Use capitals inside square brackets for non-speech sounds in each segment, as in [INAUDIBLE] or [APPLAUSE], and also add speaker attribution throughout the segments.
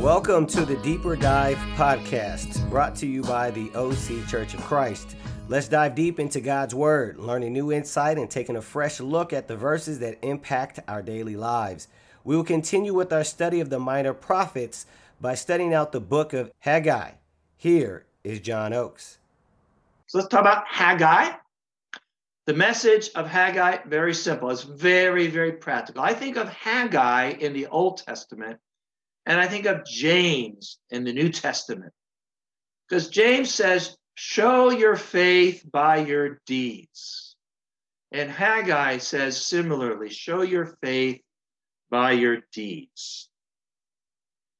Speaker 1: Welcome to the Deeper Dive podcast, brought to you by the OC Church of Christ. Let's dive deep into God's Word, learning new insight and taking a fresh look at the verses that impact our daily lives. We will continue with our study of the minor prophets by studying out the book of Haggai. Here is John Oakes.
Speaker 2: So let's talk about Haggai. The message of Haggai, very simple. It's very, very practical. I think of Haggai in the Old Testament and I think of James in the New Testament. Because James says, show your faith by your deeds. And Haggai says similarly, show your faith by your deeds.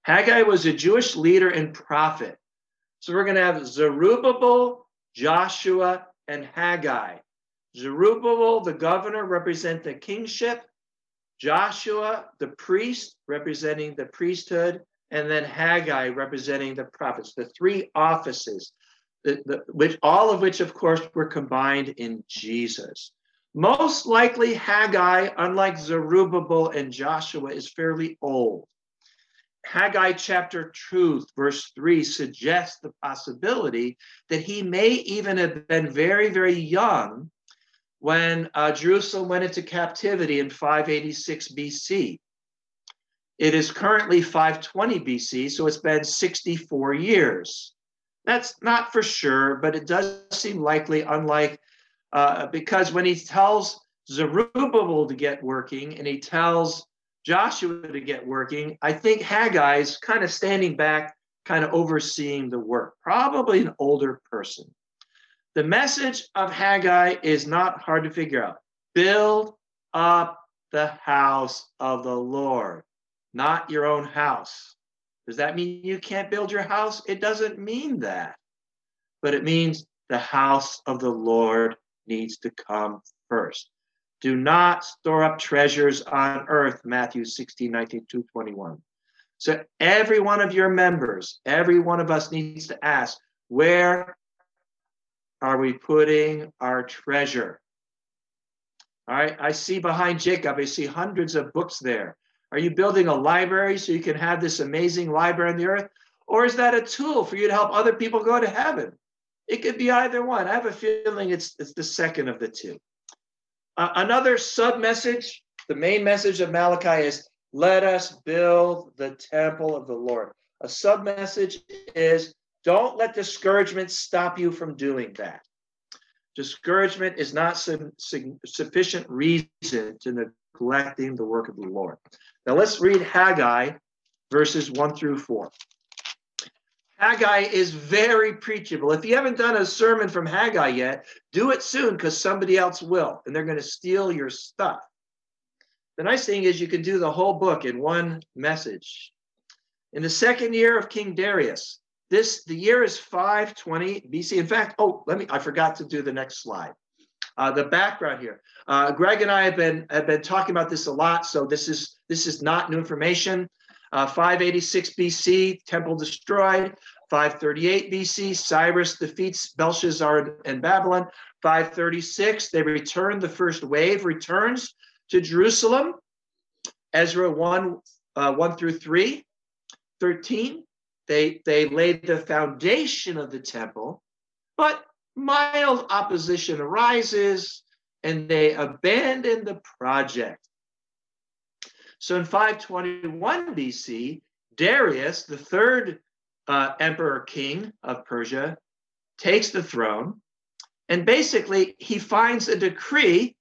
Speaker 2: Haggai was a Jewish leader and prophet. So we're going to have Zerubbabel, Joshua, and Haggai. Zerubbabel, the governor, represent the kingship. Joshua, the priest, representing the priesthood, and then Haggai, representing the prophets, the three offices, the, the, which all of which, of course, were combined in Jesus. Most likely, Haggai, unlike Zerubbabel and Joshua, is fairly old. Haggai chapter 2, verse 3 suggests the possibility that he may even have been very, very young when uh, Jerusalem went into captivity in 586 BC. It is currently 520 BC, so it's been 64 years. That's not for sure, but it does seem likely, unlike uh, because when he tells Zerubbabel to get working and he tells Joshua to get working, I think Haggai's kind of standing back, kind of overseeing the work, probably an older person. The message of Haggai is not hard to figure out. Build up the house of the Lord, not your own house. Does that mean you can't build your house? It doesn't mean that. But it means the house of the Lord needs to come first. Do not store up treasures on earth, Matthew 16, 19, 2, 21. So every one of your members, every one of us needs to ask, where are we putting our treasure? All right, I see behind Jacob, I see hundreds of books there. Are you building a library so you can have this amazing library on the earth? Or is that a tool for you to help other people go to heaven? It could be either one. I have a feeling it's, it's the second of the two. Uh, another sub message, the main message of Malachi is let us build the temple of the Lord. A sub message is don't let discouragement stop you from doing that. Discouragement is not su- su- sufficient reason to neglecting the work of the Lord. Now let's read Haggai verses 1 through 4. Haggai is very preachable. If you haven't done a sermon from Haggai yet, do it soon because somebody else will, and they're going to steal your stuff. The nice thing is you can do the whole book in one message. In the second year of King Darius, this the year is 520 BC. In fact, oh, let me I forgot to do the next slide. Uh, the background here. Uh, Greg and I have been have been talking about this a lot, so this is this is not new information. Uh, 586 BC, temple destroyed. 538 BC, Cyrus defeats Belshazzar and Babylon. 536, they return. The first wave returns to Jerusalem. Ezra 1, uh, 1 through 3. 13, they, they laid the foundation of the temple, but mild opposition arises and they abandon the project. So in 521 BC, Darius, the third uh, emperor king of Persia, takes the throne. And basically, he finds a decree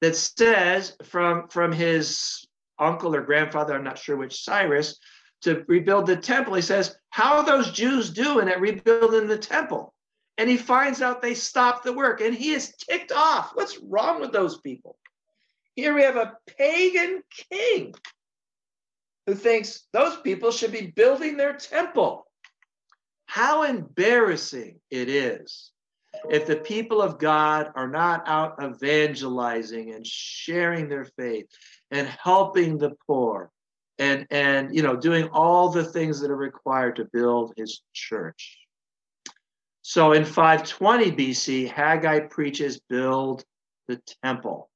Speaker 2: that says from, from his uncle or grandfather, I'm not sure which, Cyrus, to rebuild the temple. He says, How those Jews doing at rebuilding the temple? And he finds out they stopped the work and he is ticked off. What's wrong with those people? Here we have a pagan king who thinks those people should be building their temple. How embarrassing it is if the people of God are not out evangelizing and sharing their faith and helping the poor and and you know doing all the things that are required to build his church so in 520 bc haggai preaches build the temple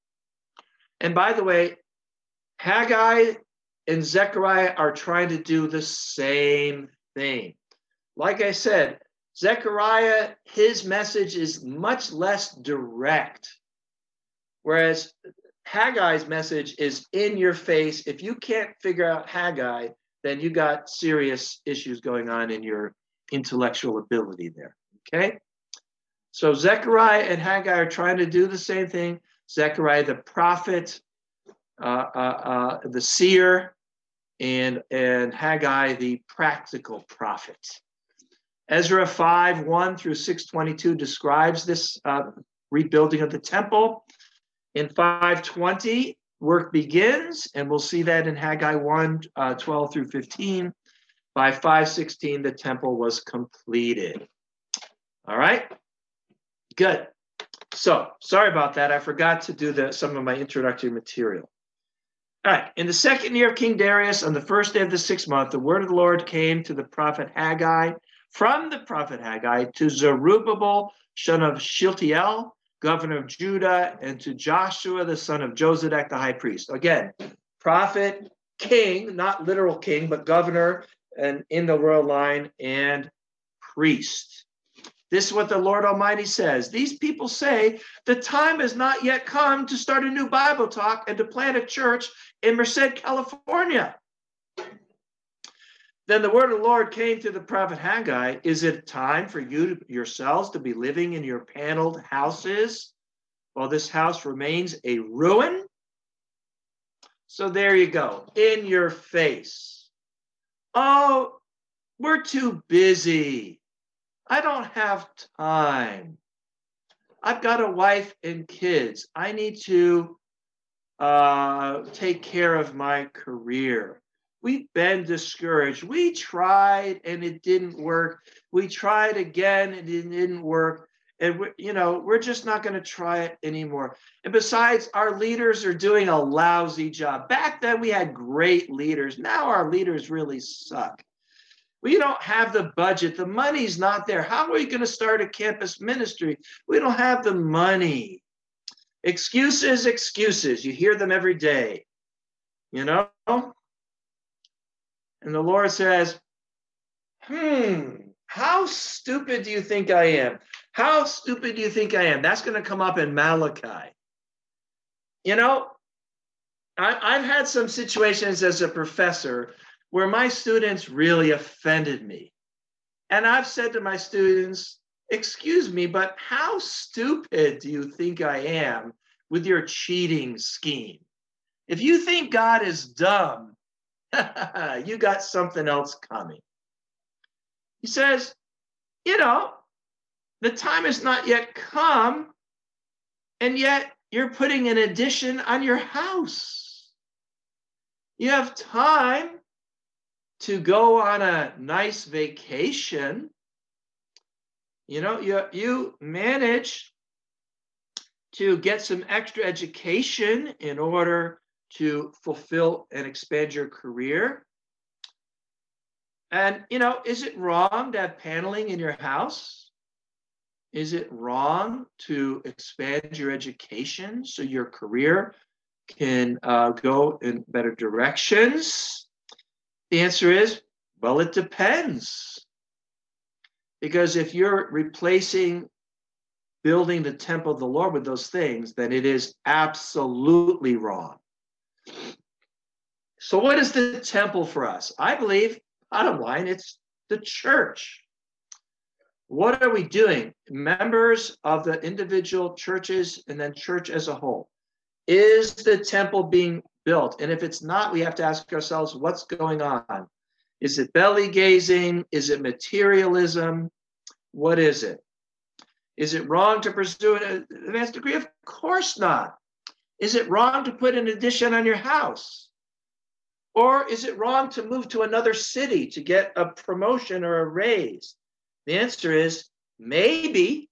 Speaker 2: And by the way, Haggai and Zechariah are trying to do the same thing. Like I said, Zechariah, his message is much less direct, whereas Haggai's message is in your face. If you can't figure out Haggai, then you got serious issues going on in your intellectual ability there. Okay? So Zechariah and Haggai are trying to do the same thing. Zechariah, the prophet, uh, uh, uh, the seer, and, and Haggai, the practical prophet. Ezra 5 1 through 622 describes this uh, rebuilding of the temple. In 520, work begins, and we'll see that in Haggai 1 uh, 12 through 15. By 516, the temple was completed. All right, good. So, sorry about that. I forgot to do the, some of my introductory material. All right, in the second year of King Darius, on the first day of the sixth month, the word of the Lord came to the prophet Haggai from the prophet Haggai to Zerubbabel, son of Shealtiel, governor of Judah, and to Joshua, the son of Josedek, the high priest. Again, prophet, king, not literal king, but governor and in the royal line, and priest. This is what the Lord Almighty says. These people say the time has not yet come to start a new Bible talk and to plant a church in Merced, California. Then the word of the Lord came to the prophet Haggai Is it time for you to, yourselves to be living in your paneled houses while this house remains a ruin? So there you go, in your face. Oh, we're too busy. I don't have time. I've got a wife and kids. I need to uh, take care of my career. We've been discouraged. We tried and it didn't work. We tried again and it didn't work. And we, you know, we're just not going to try it anymore. And besides, our leaders are doing a lousy job. Back then, we had great leaders. Now our leaders really suck. We don't have the budget. The money's not there. How are we going to start a campus ministry? We don't have the money. Excuses, excuses. You hear them every day. You know? And the Lord says, Hmm, how stupid do you think I am? How stupid do you think I am? That's going to come up in Malachi. You know, I, have had some situations as a professor where my students really offended me. And I've said to my students, Excuse me, but how stupid do you think I am with your cheating scheme? If you think God is dumb, [LAUGHS] you got something else coming. He says, you know, the time has not yet come, and yet you're putting an addition on your house. You have time to go on a nice vacation. You know, you, you manage to get some extra education in order to fulfill and expand your career. And, you know, is it wrong to have paneling in your house? Is it wrong to expand your education so your career can uh, go in better directions? The answer is well, it depends. Because if you're replacing building the temple of the Lord with those things, then it is absolutely wrong. So, what is the temple for us? I believe, bottom line, it's the church. What are we doing? Members of the individual churches and then church as a whole. Is the temple being built? And if it's not, we have to ask ourselves what's going on? Is it belly gazing? Is it materialism? What is it? Is it wrong to pursue an advanced degree? Of course not. Is it wrong to put an addition on your house? Or is it wrong to move to another city to get a promotion or a raise? The answer is maybe.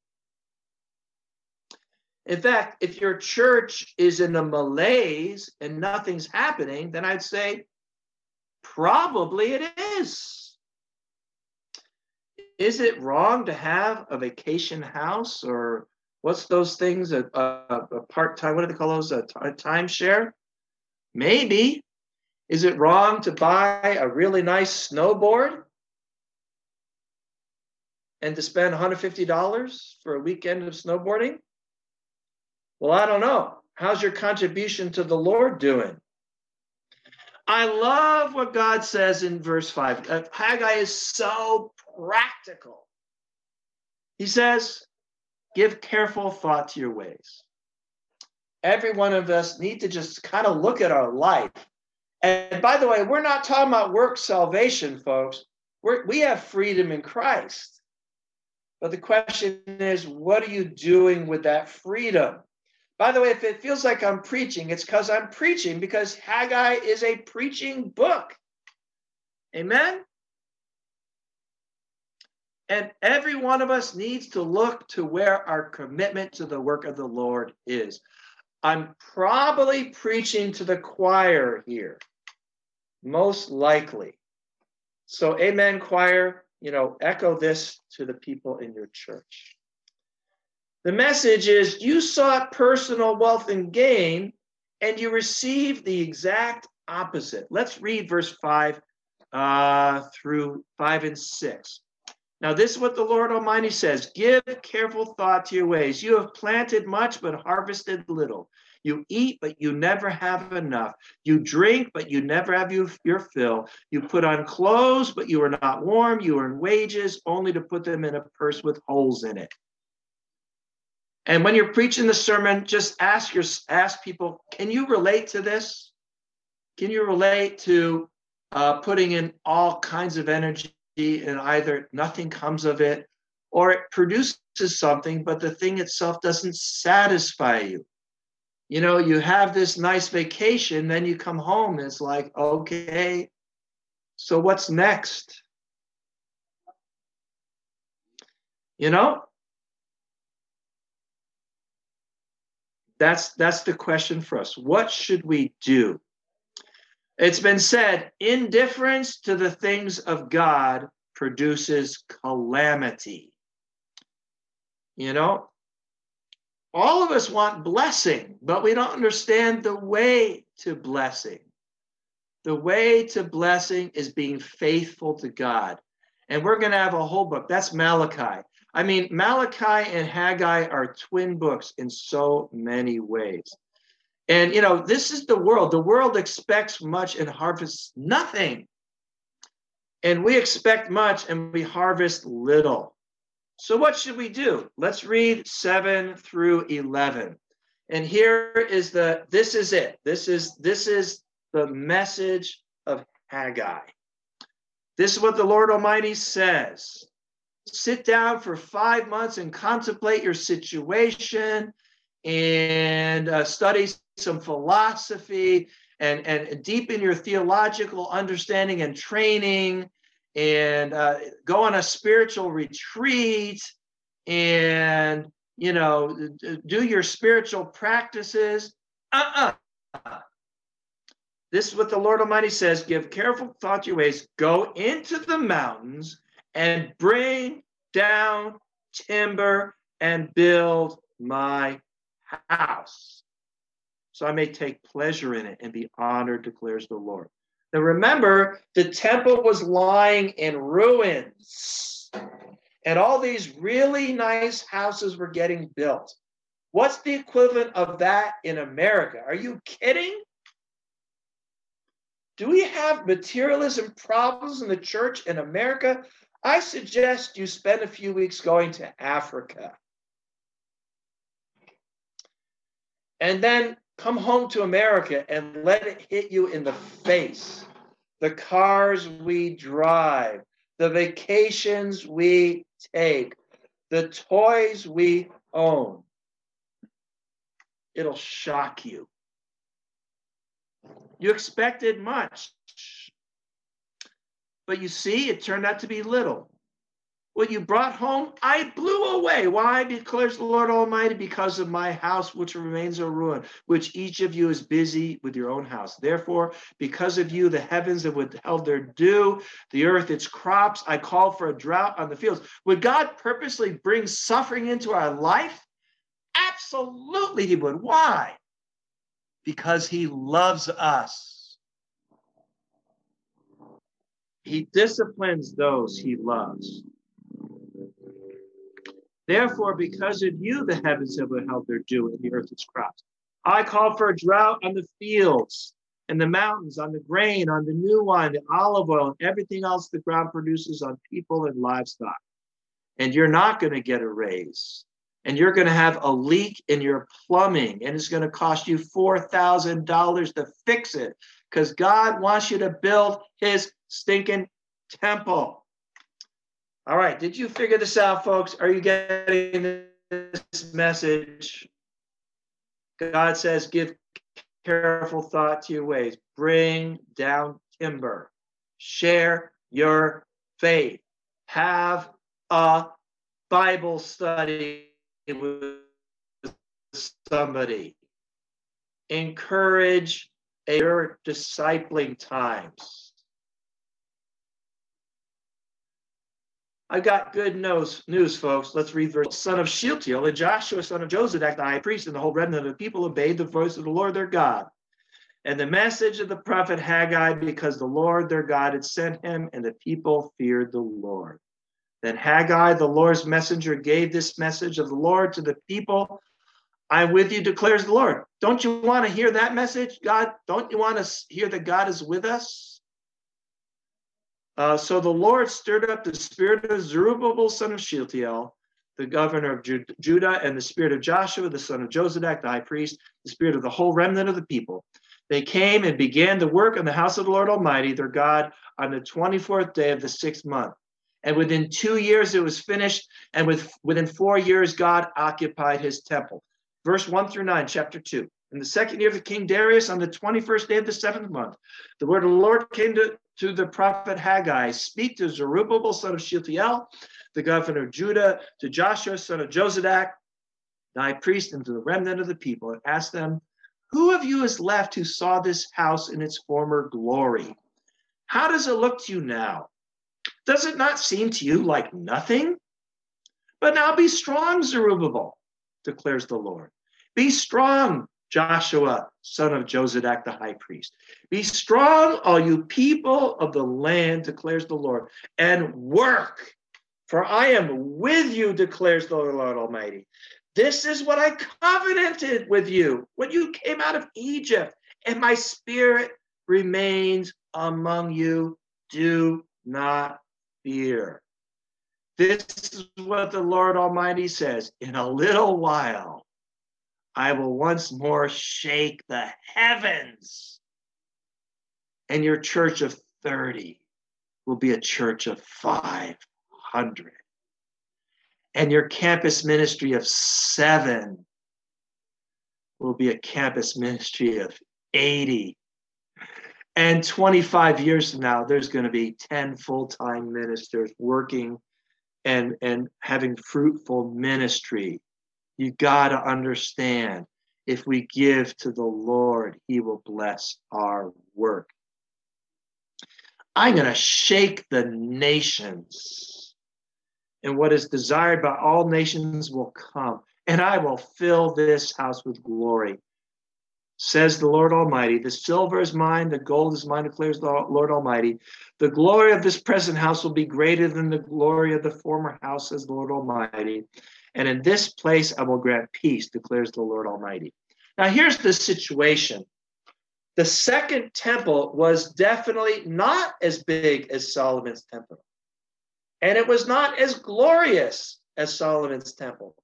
Speaker 2: In fact, if your church is in a malaise and nothing's happening, then I'd say probably it is. Is it wrong to have a vacation house or what's those things? A, a, a part time, what do they call those? A, a timeshare? Maybe. Is it wrong to buy a really nice snowboard and to spend $150 for a weekend of snowboarding? Well, I don't know. How's your contribution to the Lord doing? I love what God says in verse 5. Uh, Haggai is so practical. He says, Give careful thought to your ways. Every one of us need to just kind of look at our life. And by the way, we're not talking about work salvation, folks. We're, we have freedom in Christ. But the question is, what are you doing with that freedom? By the way, if it feels like I'm preaching, it's because I'm preaching because Haggai is a preaching book. Amen? And every one of us needs to look to where our commitment to the work of the Lord is. I'm probably preaching to the choir here, most likely. So, amen, choir, you know, echo this to the people in your church. The message is you sought personal wealth and gain, and you received the exact opposite. Let's read verse 5 uh, through 5 and 6. Now, this is what the Lord Almighty says Give careful thought to your ways. You have planted much, but harvested little. You eat, but you never have enough. You drink, but you never have your fill. You put on clothes, but you are not warm. You earn wages only to put them in a purse with holes in it. And when you're preaching the sermon, just ask your ask people, can you relate to this? Can you relate to uh, putting in all kinds of energy and either nothing comes of it or it produces something, but the thing itself doesn't satisfy you? You know, you have this nice vacation, then you come home, and it's like, okay, so what's next? You know, That's that's the question for us. What should we do? It's been said, indifference to the things of God produces calamity. You know, all of us want blessing, but we don't understand the way to blessing. The way to blessing is being faithful to God. And we're going to have a whole book. That's Malachi. I mean, Malachi and Haggai are twin books in so many ways. And, you know, this is the world. The world expects much and harvests nothing. And we expect much and we harvest little. So, what should we do? Let's read 7 through 11. And here is the this is it. This is this is the message of Haggai. This is what the Lord Almighty says sit down for five months and contemplate your situation and uh, study some philosophy and, and deepen your theological understanding and training and uh, go on a spiritual retreat and you know do your spiritual practices. Uh-uh. This is what the lord almighty says give careful thought to your ways. Go into the mountains and bring down timber and build my house. So I may take pleasure in it and be honored, declares the Lord. Now remember, the temple was lying in ruins, and all these really nice houses were getting built. What's the equivalent of that in America? Are you kidding? Do we have materialism problems in the church in America? I suggest you spend a few weeks going to Africa. And then come home to America and let it hit you in the face. The cars we drive, the vacations we take, the toys we own. It'll shock you. You expected much. But you see, it turned out to be little. What you brought home, I blew away. Why? Declares the Lord Almighty, because of my house, which remains a ruin, which each of you is busy with your own house. Therefore, because of you, the heavens have withheld their dew, the earth its crops. I call for a drought on the fields. Would God purposely bring suffering into our life Absolutely, he would. Why? Because he loves us. He disciplines those he loves. Therefore, because of you, the heavens have withheld their dew and the earth its crops. I call for a drought on the fields and the mountains, on the grain, on the new wine, the olive oil, and everything else the ground produces on people and livestock. And you're not going to get a raise. And you're going to have a leak in your plumbing, and it's going to cost you $4,000 to fix it because God wants you to build his stinking temple. All right, did you figure this out, folks? Are you getting this message? God says, give careful thought to your ways, bring down timber, share your faith, have a Bible study with somebody, encourage your discipling times. I got good news, news, folks. Let's read verse. Son of Shealtiel and Joshua, son of Josadak, the high priest, and the whole remnant of the people obeyed the voice of the Lord their God. And the message of the prophet Haggai, because the Lord their God had sent him, and the people feared the Lord. Then Haggai, the Lord's messenger, gave this message of the Lord to the people I'm with you, declares the Lord. Don't you want to hear that message, God? Don't you want to hear that God is with us? Uh, so the Lord stirred up the spirit of Zerubbabel, son of Shealtiel, the governor of Judah, and the spirit of Joshua, the son of Josadak, the high priest, the spirit of the whole remnant of the people. They came and began the work in the house of the Lord Almighty, their God, on the 24th day of the sixth month. And within two years it was finished, and with, within four years God occupied his temple. Verse 1 through 9, chapter 2. In the second year of the king Darius, on the 21st day of the seventh month, the word of the Lord came to, to the prophet Haggai Speak to Zerubbabel, son of Shealtiel, the governor of Judah, to Joshua, son of Josadak, high priest, and to the remnant of the people, and ask them, Who of you is left who saw this house in its former glory? How does it look to you now? Does it not seem to you like nothing? But now be strong, Zerubbabel, declares the Lord. Be strong, Joshua, son of Josadak, the high priest. Be strong, all you people of the land, declares the Lord, and work, for I am with you, declares the Lord Almighty. This is what I covenanted with you when you came out of Egypt, and my spirit remains among you. Do not fear. This is what the Lord Almighty says in a little while I will once more shake the heavens. And your church of 30 will be a church of 500. And your campus ministry of seven will be a campus ministry of 80. And 25 years from now, there's going to be 10 full time ministers working and, and having fruitful ministry you got to understand if we give to the Lord, He will bless our work. I'm going to shake the nations, and what is desired by all nations will come, and I will fill this house with glory. Says the Lord Almighty, the silver is mine, the gold is mine, declares the Lord Almighty. The glory of this present house will be greater than the glory of the former house, says the Lord Almighty. And in this place I will grant peace, declares the Lord Almighty. Now, here's the situation the second temple was definitely not as big as Solomon's temple, and it was not as glorious as Solomon's temple.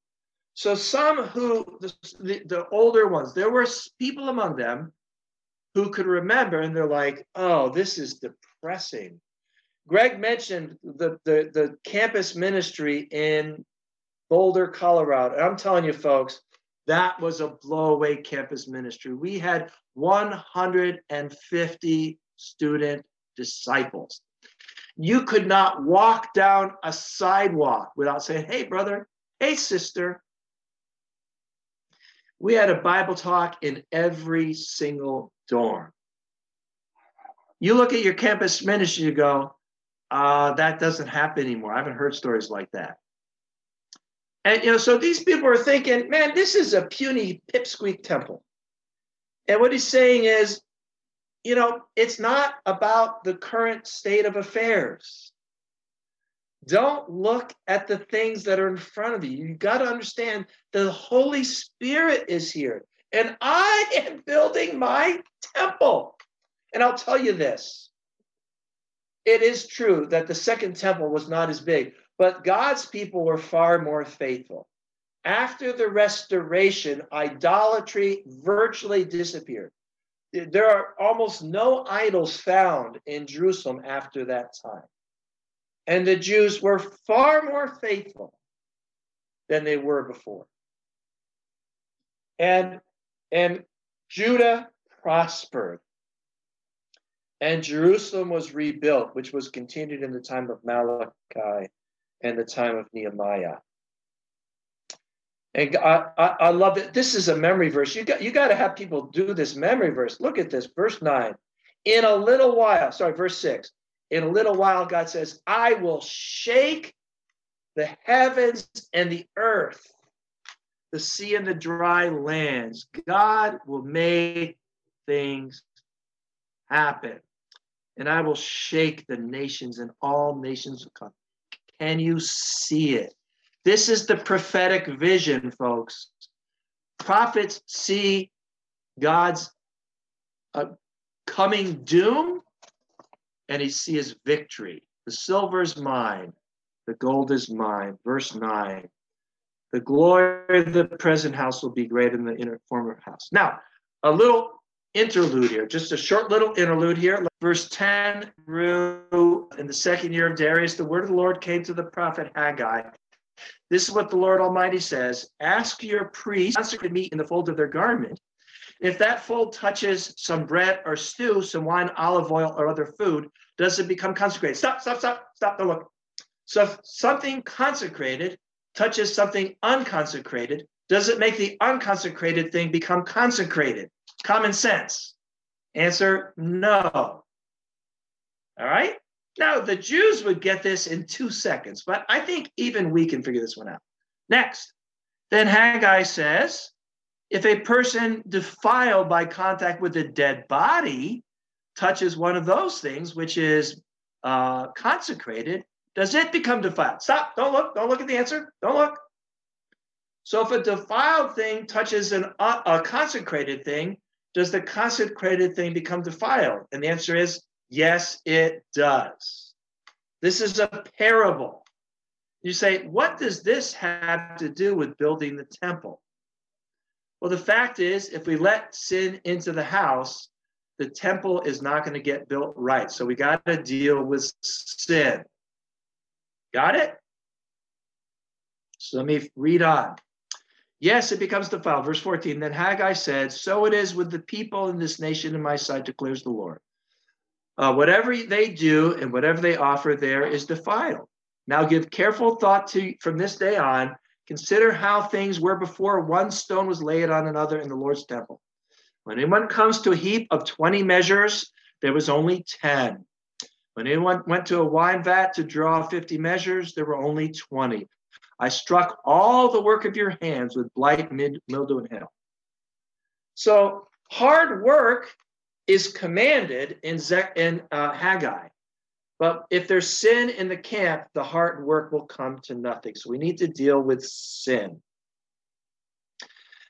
Speaker 2: So, some who, the, the, older ones, there were people among them who could remember, and they're like, oh, this is depressing. Greg mentioned the, the, the campus ministry in Boulder, Colorado. And I'm telling you, folks, that was a blowaway campus ministry. We had 150 student disciples. You could not walk down a sidewalk without saying, Hey, brother, hey, sister. We had a Bible talk in every single dorm. You look at your campus ministry, you go, uh, that doesn't happen anymore. I haven't heard stories like that. And you know, so these people are thinking, man, this is a puny pipsqueak temple. And what he's saying is, you know, it's not about the current state of affairs. Don't look at the things that are in front of you. You got to understand the Holy Spirit is here, and I am building my temple. And I'll tell you this it is true that the second temple was not as big, but God's people were far more faithful. After the restoration, idolatry virtually disappeared. There are almost no idols found in Jerusalem after that time. And the Jews were far more faithful than they were before. And, and Judah prospered. And Jerusalem was rebuilt, which was continued in the time of Malachi and the time of Nehemiah. And I, I, I love it. This is a memory verse. You got you got to have people do this memory verse. Look at this, verse nine. In a little while, sorry, verse six. In a little while, God says, "I will shake the heavens and the earth, the sea and the dry lands." God will make things happen, and I will shake the nations, and all nations will come. Can you see it? This is the prophetic vision, folks. Prophets see God's uh, coming doom and he sees victory. The silver is mine, the gold is mine. Verse 9. The glory of the present house will be greater than the inner former house. Now, a little interlude here, just a short little interlude here. Verse 10 through in the second year of Darius, the word of the Lord came to the prophet Haggai this is what the Lord Almighty says Ask your priest, consecrate meat in the fold of their garment. If that fold touches some bread or stew, some wine, olive oil, or other food, does it become consecrated? Stop, stop, stop, stop, don't look. So if something consecrated touches something unconsecrated, does it make the unconsecrated thing become consecrated? Common sense. Answer no. All right? Now, the Jews would get this in two seconds, but I think even we can figure this one out. Next, then Haggai says, if a person defiled by contact with a dead body touches one of those things, which is uh, consecrated, does it become defiled? Stop, don't look, don't look at the answer, don't look. So if a defiled thing touches an, uh, a consecrated thing, does the consecrated thing become defiled? And the answer is Yes, it does. This is a parable. You say, what does this have to do with building the temple? Well, the fact is, if we let sin into the house, the temple is not going to get built right. So we got to deal with sin. Got it? So let me read on. Yes, it becomes defiled. Verse 14. Then Haggai said, So it is with the people in this nation in my sight, declares the Lord. Uh, whatever they do and whatever they offer there is defiled. Now give careful thought to from this day on. Consider how things were before one stone was laid on another in the Lord's temple. When anyone comes to a heap of 20 measures, there was only 10. When anyone went to a wine vat to draw 50 measures, there were only 20. I struck all the work of your hands with blight, mildew, and hail. So hard work is commanded in, Ze- in uh, Haggai. But if there's sin in the camp, the hard work will come to nothing. So we need to deal with sin.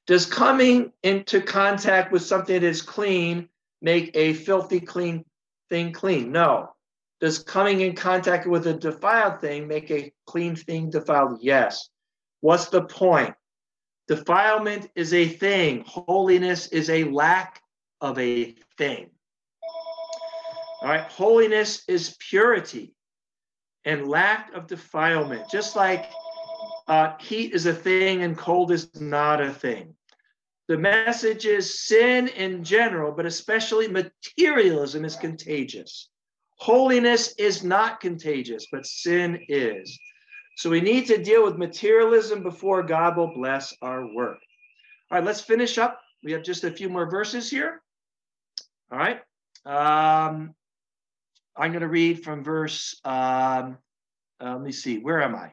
Speaker 2: Does coming into contact with something that is clean make a filthy clean thing clean? No. Does coming in contact with a defiled thing make a clean thing defiled? Yes. What's the point? Defilement is a thing, holiness is a lack of a thing. All right, holiness is purity and lack of defilement, just like uh, heat is a thing and cold is not a thing. The message is sin in general, but especially materialism is contagious. Holiness is not contagious, but sin is. So we need to deal with materialism before God will bless our work. All right, let's finish up. We have just a few more verses here. All right. Um, I'm going to read from verse, um, uh, let me see, where am I?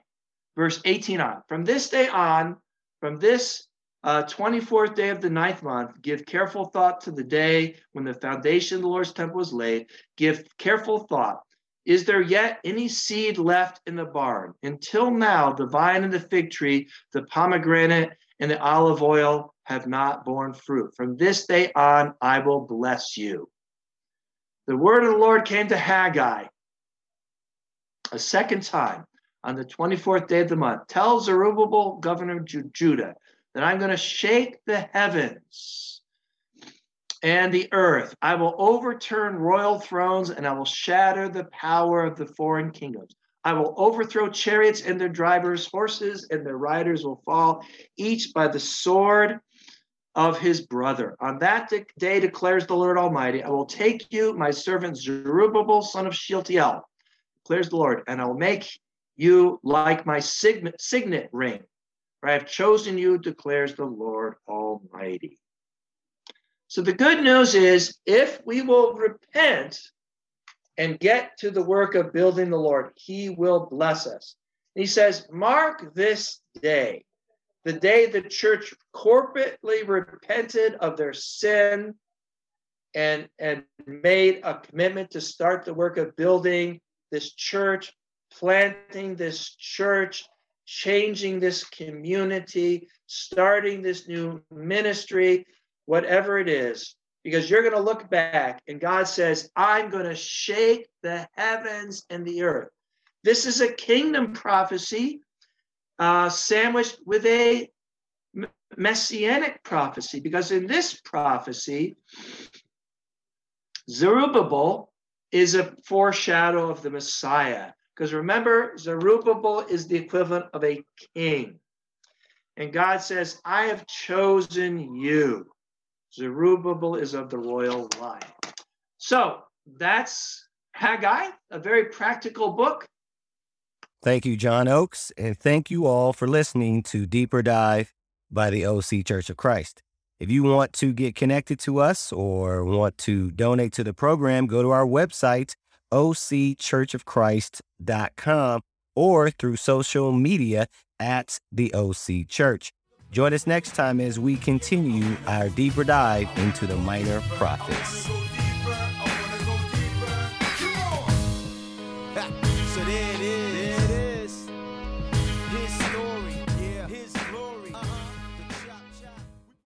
Speaker 2: verse 18 on. From this day on, from this uh, 24th day of the ninth month, give careful thought to the day when the foundation of the Lord's temple was laid. Give careful thought. Is there yet any seed left in the barn? Until now, the vine and the fig tree, the pomegranate and the olive oil have not borne fruit. From this day on, I will bless you. The word of the Lord came to Haggai a second time on the 24th day of the month. Tell Zerubbabel, governor of Judah, that I'm going to shake the heavens and the earth. I will overturn royal thrones and I will shatter the power of the foreign kingdoms. I will overthrow chariots and their drivers, horses and their riders will fall, each by the sword of his brother. On that day declares the Lord Almighty, I will take you, my servant Zerubbabel, son of Shealtiel, declares the Lord, and I will make you like my signet, signet ring. For I have chosen you, declares the Lord Almighty. So the good news is if we will repent and get to the work of building the Lord, he will bless us. he says, Mark this day the day the church corporately repented of their sin and, and made a commitment to start the work of building this church, planting this church, changing this community, starting this new ministry, whatever it is, because you're going to look back and God says, I'm going to shake the heavens and the earth. This is a kingdom prophecy uh, sandwiched with a messianic prophecy, because in this prophecy, Zerubbabel is a foreshadow of the Messiah. Because remember, Zerubbabel is the equivalent of a king. And God says, I have chosen you. Zerubbabel is of the royal line. So that's Haggai, a very practical book.
Speaker 1: Thank you, John Oakes, and thank you all for listening to Deeper Dive by the OC Church of Christ. If you want to get connected to us or want to donate to the program, go to our website, occhurchofchrist.com, or through social media at the OC Church. Join us next time as we continue our deeper dive into the minor prophets.